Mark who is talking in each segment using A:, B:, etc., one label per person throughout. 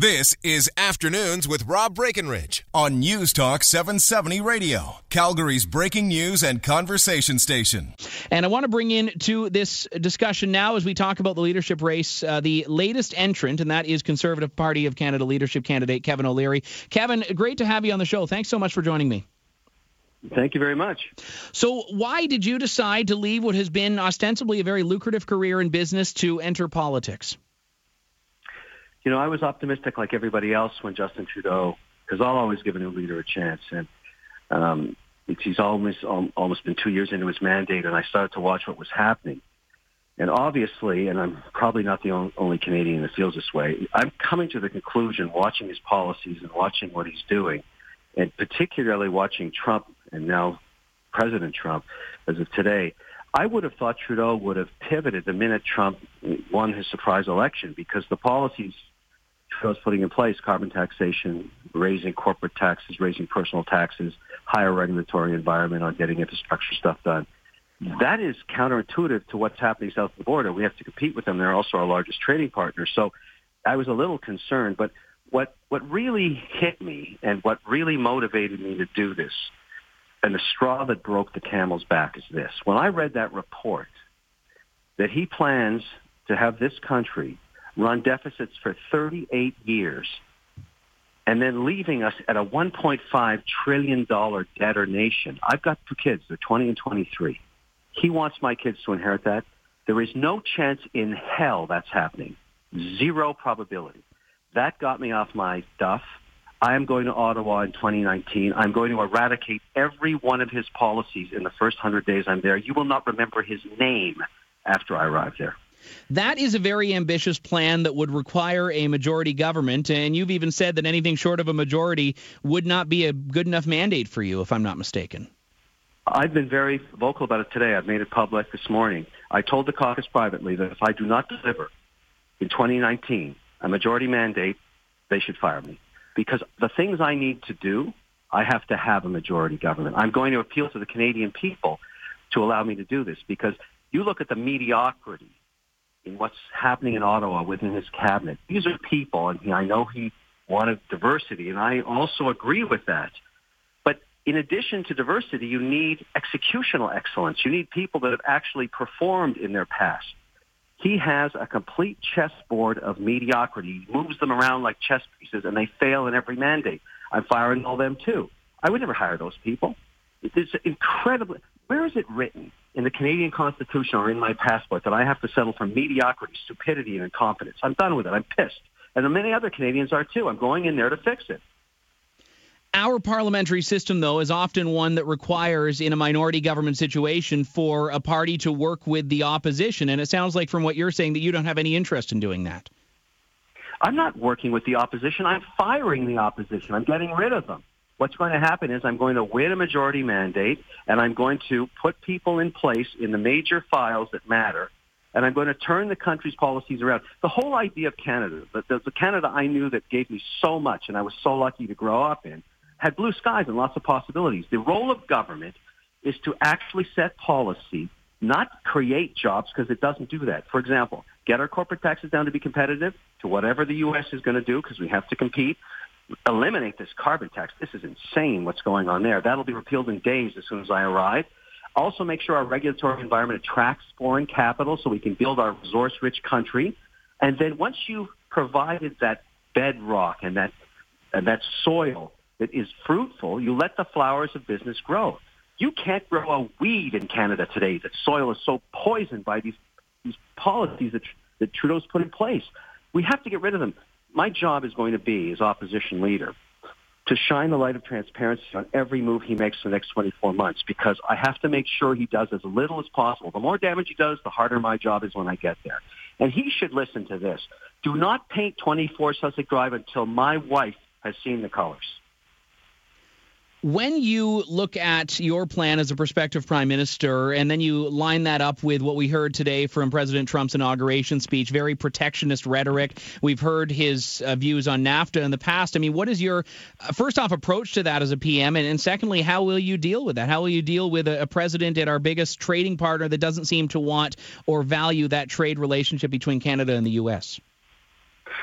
A: This is Afternoons with Rob Breckenridge on News Talk 770 Radio, Calgary's breaking news and conversation station.
B: And I want to bring in to this discussion now as we talk about the leadership race, uh, the latest entrant, and that is Conservative Party of Canada leadership candidate Kevin O'Leary. Kevin, great to have you on the show. Thanks so much for joining me.
C: Thank you very much.
B: So, why did you decide to leave what has been ostensibly a very lucrative career in business to enter politics?
C: You know, I was optimistic like everybody else when Justin Trudeau, because I'll always give a new leader a chance. And um, he's almost almost been two years into his mandate, and I started to watch what was happening. And obviously, and I'm probably not the only Canadian that feels this way, I'm coming to the conclusion, watching his policies and watching what he's doing, and particularly watching Trump and now President Trump as of today, I would have thought Trudeau would have pivoted the minute Trump won his surprise election because the policies Trudeau's putting in place, carbon taxation, raising corporate taxes, raising personal taxes, higher regulatory environment on getting infrastructure stuff done. That is counterintuitive to what's happening south of the border. We have to compete with them. They're also our largest trading partner. So I was a little concerned, but what, what really hit me and what really motivated me to do this and the straw that broke the camel's back is this. When I read that report that he plans to have this country run deficits for 38 years and then leaving us at a $1.5 trillion debtor nation. I've got two kids. They're 20 and 23. He wants my kids to inherit that. There is no chance in hell that's happening. Zero probability. That got me off my duff. I am going to Ottawa in 2019. I'm going to eradicate every one of his policies in the first 100 days I'm there. You will not remember his name after I arrive there.
B: That is a very ambitious plan that would require a majority government. And you've even said that anything short of a majority would not be a good enough mandate for you, if I'm not mistaken.
C: I've been very vocal about it today. I've made it public this morning. I told the caucus privately that if I do not deliver in 2019 a majority mandate, they should fire me. Because the things I need to do, I have to have a majority government. I'm going to appeal to the Canadian people to allow me to do this because you look at the mediocrity what's happening in Ottawa within his cabinet. These are people, and I know he wanted diversity, and I also agree with that. But in addition to diversity, you need executional excellence. You need people that have actually performed in their past. He has a complete chessboard of mediocrity. He moves them around like chess pieces, and they fail in every mandate. I'm firing all them too. I would never hire those people. It's incredibly. Where is it written in the Canadian Constitution or in my passport that I have to settle for mediocrity, stupidity, and incompetence? I'm done with it. I'm pissed. And many other Canadians are too. I'm going in there to fix it.
B: Our parliamentary system, though, is often one that requires, in a minority government situation, for a party to work with the opposition. And it sounds like, from what you're saying, that you don't have any interest in doing that.
C: I'm not working with the opposition. I'm firing the opposition. I'm getting rid of them what's going to happen is I'm going to win a majority mandate and I'm going to put people in place in the major files that matter and I'm going to turn the country's policies around. The whole idea of Canada, the, the, Canada I knew that gave me so much and I was so lucky to grow up in, had blue skies and lots of possibilities. The role of government is to actually set policy, not create jobs because it doesn't do that. For example, get our corporate taxes down to be competitive to whatever the U.S. is going to do because we have to compete eliminate this carbon tax. This is insane what's going on there. That'll be repealed in days as soon as I arrive. Also make sure our regulatory environment attracts foreign capital so we can build our resource-rich country. And then once you've provided that bedrock and that, and that soil that is fruitful, you let the flowers of business grow. You can't grow a weed in Canada today. The soil is so poisoned by these, these policies that, that Trudeau's put in place. We have to get rid of them my job is going to be, as opposition leader, to shine the light of transparency on every move he makes for the next 24 months because I have to make sure he does as little as possible. The more damage he does, the harder my job is when I get there. And he should listen to this. Do not paint 24 Sussex Drive until my wife has seen the colors.
B: When you look at your plan as a prospective prime minister, and then you line that up with what we heard today from President Trump's inauguration speech, very protectionist rhetoric. We've heard his uh, views on NAFTA in the past. I mean, what is your uh, first off approach to that as a PM, and, and, secondly, how will you deal with that? How will you deal with a, a president at our biggest trading partner that doesn't seem to want or value that trade relationship between Canada and the U.S.?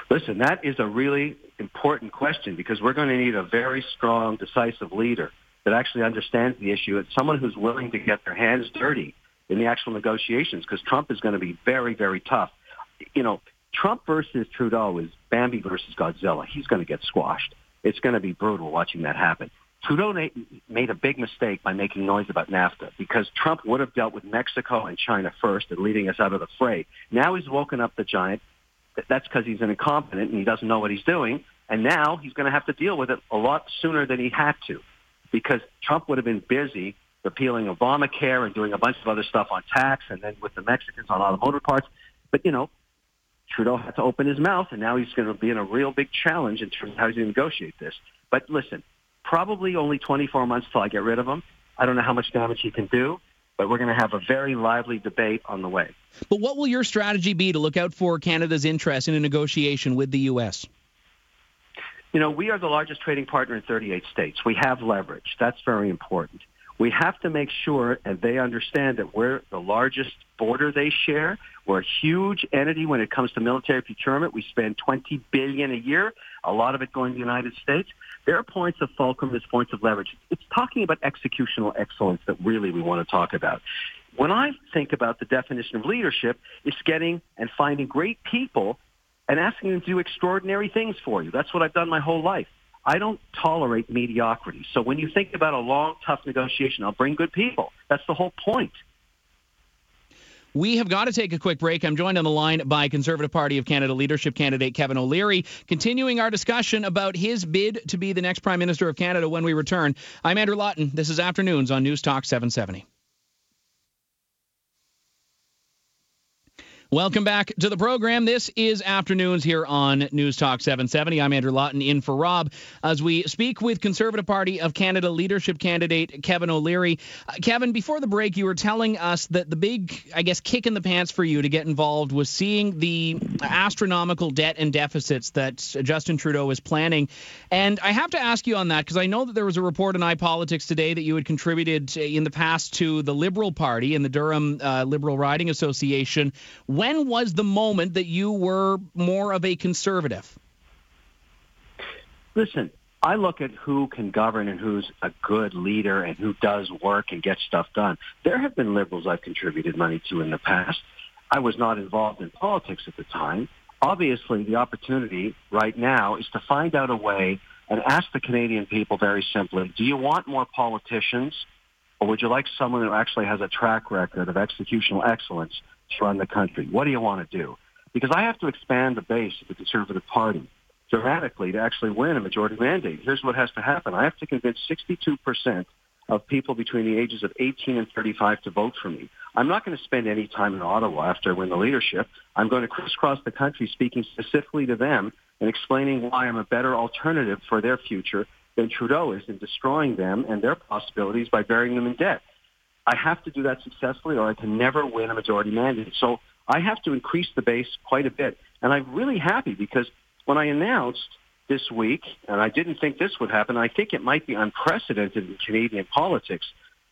C: Listen, that is a really important question because we're going to need a very strong, decisive leader that actually understands the issue. It's someone who's willing to get their hands dirty in the actual negotiations because Trump is going to be very, very tough. You know, Trump versus Trudeau is Bambi versus Godzilla. He's going to get squashed. It's going to be brutal watching that happen. Trudeau made a big mistake by making noise about NAFTA because Trump would have dealt with Mexico and China first and leading us out of the fray. Now he's woken up the giant. That's because he's an incompetent and he doesn't know what he's doing. And now he's going to have to deal with it a lot sooner than he had to because Trump would have been busy repealing Obamacare and doing a bunch of other stuff on tax and then with the Mexicans on automotive parts. But, you know, Trudeau had to open his mouth, and now he's going to be in a real big challenge in terms of how he's going to negotiate this. But listen, probably only 24 months till I get rid of him. I don't know how much damage he can do, but we're going to have a very lively debate on the way.
B: But what will your strategy be to look out for Canada's interest in a negotiation with the U.S.?
C: You know, we are the largest trading partner in 38 states. We have leverage. That's very important. We have to make sure, and they understand that we're the largest border they share. We're a huge entity when it comes to military procurement. We spend 20 billion a year, a lot of it going to the United States. There are points of fulcrum, there's points of leverage. It's talking about executional excellence that really we want to talk about. When I think about the definition of leadership, it's getting and finding great people and asking them to do extraordinary things for you. That's what I've done my whole life. I don't tolerate mediocrity. So when you think about a long, tough negotiation, I'll bring good people. That's the whole point.
B: We have got to take a quick break. I'm joined on the line by Conservative Party of Canada leadership candidate Kevin O'Leary, continuing our discussion about his bid to be the next Prime Minister of Canada when we return. I'm Andrew Lawton. This is Afternoons on News Talk 770. Welcome back to the program. This is Afternoons here on News Talk 770. I'm Andrew Lawton in for Rob as we speak with Conservative Party of Canada leadership candidate Kevin O'Leary. Uh, Kevin, before the break, you were telling us that the big, I guess, kick in the pants for you to get involved was seeing the astronomical debt and deficits that Justin Trudeau is planning. And I have to ask you on that because I know that there was a report in iPolitics today that you had contributed in the past to the Liberal Party and the Durham uh, Liberal Riding Association when was the moment that you were more of a conservative?
C: Listen, I look at who can govern and who's a good leader and who does work and gets stuff done. There have been liberals I've contributed money to in the past. I was not involved in politics at the time. Obviously, the opportunity right now is to find out a way and ask the Canadian people very simply, do you want more politicians or would you like someone who actually has a track record of executional excellence to run the country. What do you want to do? Because I have to expand the base of the Conservative Party dramatically to actually win a majority mandate. Here's what has to happen. I have to convince 62% of people between the ages of 18 and 35 to vote for me. I'm not going to spend any time in Ottawa after I win the leadership. I'm going to crisscross the country speaking specifically to them and explaining why I'm a better alternative for their future than Trudeau is in destroying them and their possibilities by burying them in debt. I have to do that successfully or I can never win a majority mandate. So I have to increase the base quite a bit. And I'm really happy because when I announced this week, and I didn't think this would happen, I think it might be unprecedented in Canadian politics,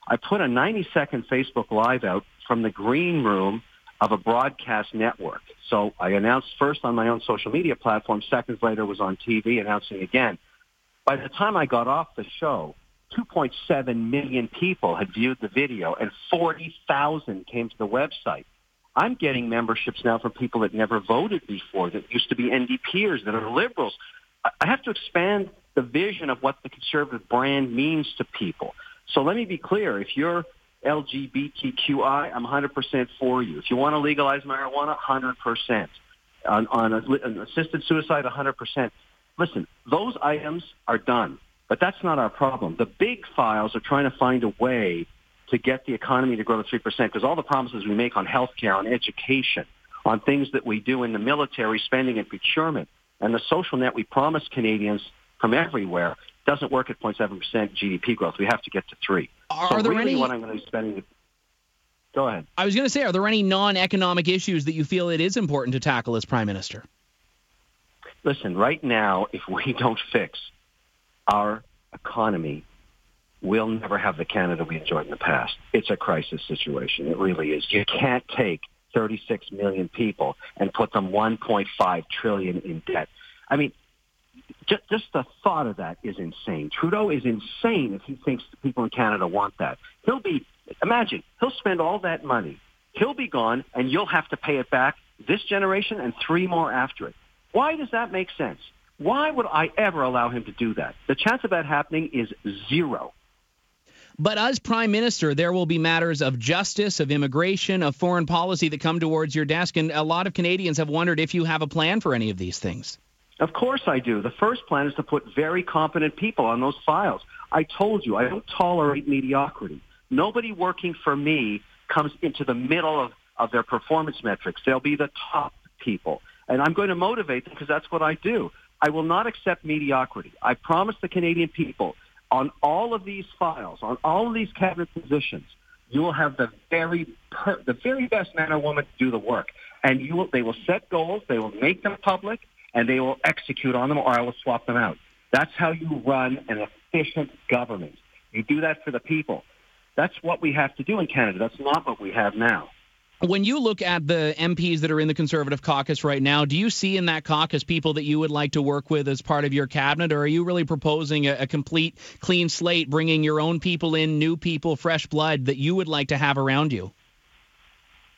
C: I put a 90-second Facebook Live out from the green room of a broadcast network. So I announced first on my own social media platform, seconds later was on TV announcing again. By the time I got off the show, 2.7 million people had viewed the video and 40,000 came to the website. I'm getting memberships now from people that never voted before, that used to be NDPers, that are liberals. I have to expand the vision of what the conservative brand means to people. So let me be clear. If you're LGBTQI, I'm 100% for you. If you want to legalize marijuana, 100%. On, on, a, on assisted suicide, 100%. Listen, those items are done. But that's not our problem. The big files are trying to find a way to get the economy to grow to 3% because all the promises we make on healthcare, on education, on things that we do in the military, spending and procurement, and the social net we promise Canadians from everywhere doesn't work at 0.7% GDP growth. We have to get to 3
B: Are
C: so
B: there
C: really
B: any...
C: what I'm going to be spending... Go ahead.
B: I was going to say, are there any non-economic issues that you feel it is important to tackle as Prime Minister?
C: Listen, right now, if we don't fix our economy will never have the Canada we enjoyed in the past. It's a crisis situation. It really is. You can't take 36 million people and put them 1.5 trillion in debt. I mean, just, just the thought of that is insane. Trudeau is insane if he thinks the people in Canada want that. He'll be, imagine, he'll spend all that money. He'll be gone, and you'll have to pay it back this generation and three more after it. Why does that make sense? Why would I ever allow him to do that? The chance of that happening is zero.
B: But as prime minister, there will be matters of justice, of immigration, of foreign policy that come towards your desk. And a lot of Canadians have wondered if you have a plan for any of these things.
C: Of course I do. The first plan is to put very competent people on those files. I told you, I don't tolerate mediocrity. Nobody working for me comes into the middle of, of their performance metrics. They'll be the top people. And I'm going to motivate them because that's what I do. I will not accept mediocrity. I promise the Canadian people on all of these files, on all of these cabinet positions, you will have the very per- the very best man or woman to do the work, and you will, they will set goals, they will make them public, and they will execute on them, or I will swap them out. That's how you run an efficient government. You do that for the people. That's what we have to do in Canada. That's not what we have now.
B: When you look at the MPs that are in the Conservative caucus right now, do you see in that caucus people that you would like to work with as part of your cabinet, or are you really proposing a, a complete clean slate, bringing your own people in, new people, fresh blood that you would like to have around you?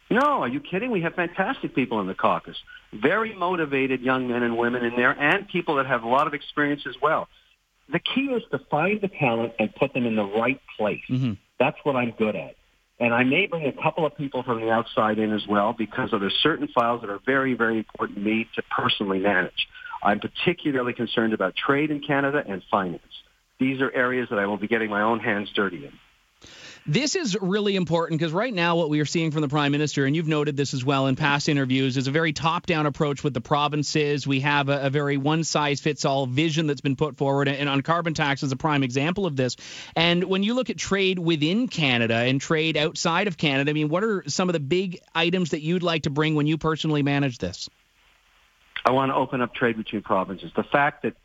C: No, are you kidding? We have fantastic people in the caucus. Very motivated young men and women in there, and people that have a lot of experience as well. The key is to find the talent and put them in the right place. Mm-hmm. That's what I'm good at. And I may bring a couple of people from the outside in as well because there are certain files that are very, very important to me to personally manage. I'm particularly concerned about trade in Canada and finance. These are areas that I will be getting my own hands dirty in.
B: This is really important because right now, what we are seeing from the prime minister, and you've noted this as well in past interviews, is a very top-down approach with the provinces. We have a, a very one-size-fits-all vision that's been put forward, and on carbon tax is a prime example of this. And when you look at trade within Canada and trade outside of Canada, I mean, what are some of the big items that you'd like to bring when you personally manage this?
C: I want to open up trade between provinces. The fact that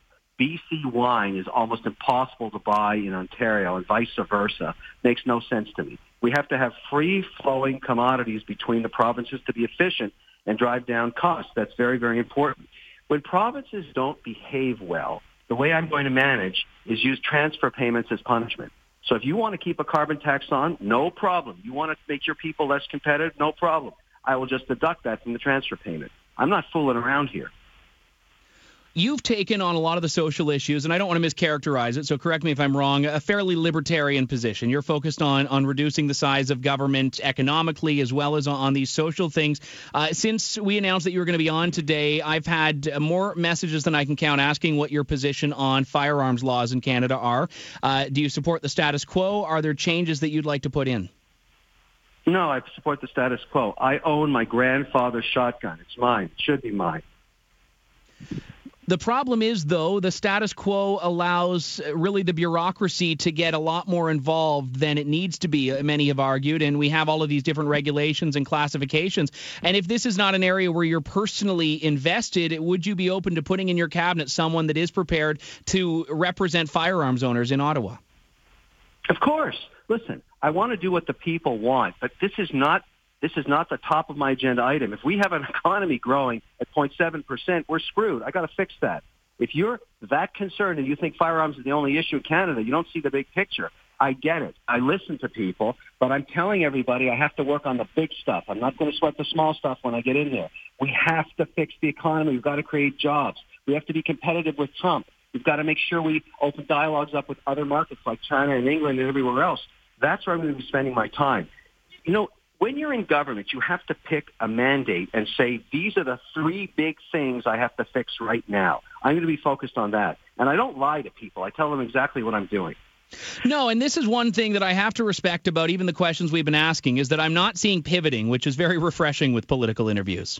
C: BC wine is almost impossible to buy in Ontario and vice versa makes no sense to me. We have to have free-flowing commodities between the provinces to be efficient and drive down costs. That's very, very important. When provinces don't behave well, the way I'm going to manage is use transfer payments as punishment. So if you want to keep a carbon tax on, no problem. You want to make your people less competitive, no problem. I will just deduct that from the transfer payment. I'm not fooling around here
B: you've taken on a lot of the social issues, and I don't want to mischaracterize it, so correct me if I'm wrong, a fairly libertarian position. You're focused on, on reducing the size of government economically as well as on, these social things. Uh, since we announced that you were going to be on today, I've had more messages than I can count asking what your position on firearms laws in Canada are. Uh, do you support the status quo? Are there changes that you'd like to put in?
C: No, I support the status quo. I own my grandfather's shotgun. It's mine. It should be mine.
B: The problem is, though, the status quo allows uh, really the bureaucracy to get a lot more involved than it needs to be, uh, many have argued, and we have all of these different regulations and classifications. And if this is not an area where you're personally invested, would you be open to putting in your cabinet someone that is prepared to represent firearms owners in Ottawa?
C: Of course. Listen, I want to do what the people want, but this is not this is not the top of my agenda item. If we have an economy growing at 0.7%, we're screwed. I got to fix that. If you're that concerned and you think firearms is the only issue in Canada, you don't see the big picture. I get it. I listen to people, but I'm telling everybody I have to work on the big stuff. I'm not going to sweat the small stuff when I get in there. We have to fix the economy. We've got to create jobs. We have to be competitive with Trump. We've got to make sure we open dialogues up with other markets like China and England and everywhere else. That's where I'm going to be spending my time. You know, when you're in government, you have to pick a mandate and say, these are the three big things I have to fix right now. I'm going to be focused on that. And I don't lie to people. I tell them exactly what I'm doing.
B: No, and this is one thing that I have to respect about even the questions we've been asking is that I'm not seeing pivoting, which is very refreshing with political interviews.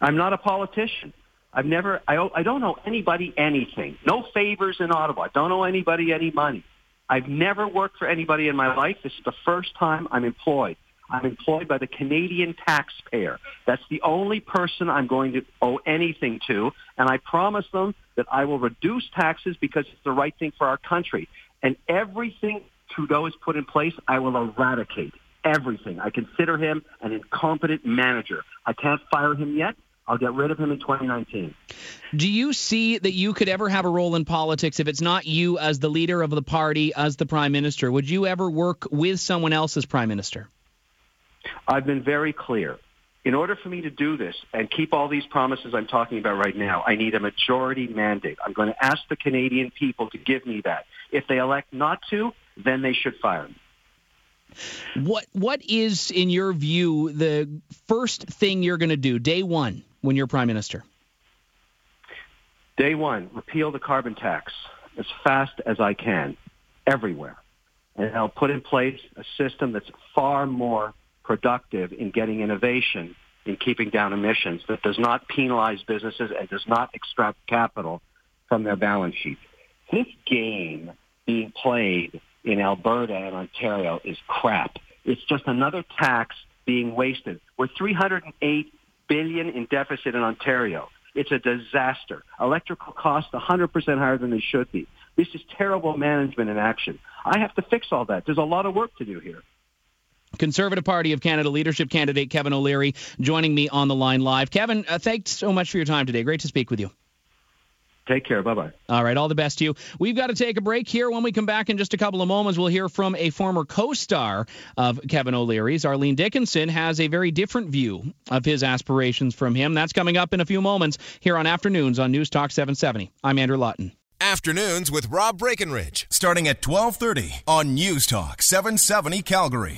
C: I'm not a politician. I've never, I, I don't know anybody anything. No favors in Ottawa. I don't owe anybody any money. I've never worked for anybody in my life. This is the first time I'm employed. I'm employed by the Canadian taxpayer. That's the only person I'm going to owe anything to. And I promise them that I will reduce taxes because it's the right thing for our country. And everything Trudeau has put in place, I will eradicate. everything. I consider him an incompetent manager. I can't fire him yet. I'll get rid of him in 2019.
B: Do you see that you could ever have a role in politics if it's not you as the leader of the party, as the prime minister? Would you ever work with someone else as prime minister?
C: I've been very clear. In order for me to do this and keep all these promises I'm talking about right now, I need a majority mandate. I'm going to ask the Canadian people to give me that. If they elect not to, then they should fire me.
B: What what is in your view the first thing you're going to do day 1 when you're prime minister?
C: Day 1, repeal the carbon tax as fast as I can everywhere. And I'll put in place a system that's far more productive in getting innovation in keeping down emissions that does not penalize businesses and does not extract capital from their balance sheets. This game being played in Alberta and Ontario is crap. It's just another tax being wasted. We're 308 billion in deficit in Ontario. It's a disaster. Electrical costs 100% higher than they should be. This is terrible management in action. I have to fix all that. There's a lot of work to do here.
B: Conservative Party of Canada leadership candidate Kevin O'Leary joining me on the line live. Kevin, uh, thanks so much for your time today. Great to speak with you.
C: Take care. Bye bye.
B: All right. All the best to you. We've got to take a break here. When we come back in just a couple of moments, we'll hear from a former co star of Kevin O'Leary's. Arlene Dickinson has a very different view of his aspirations from him. That's coming up in a few moments here on Afternoons on News Talk 770. I'm Andrew Lawton.
A: Afternoons with Rob Breckenridge, starting at 1230 on News Talk 770 Calgary.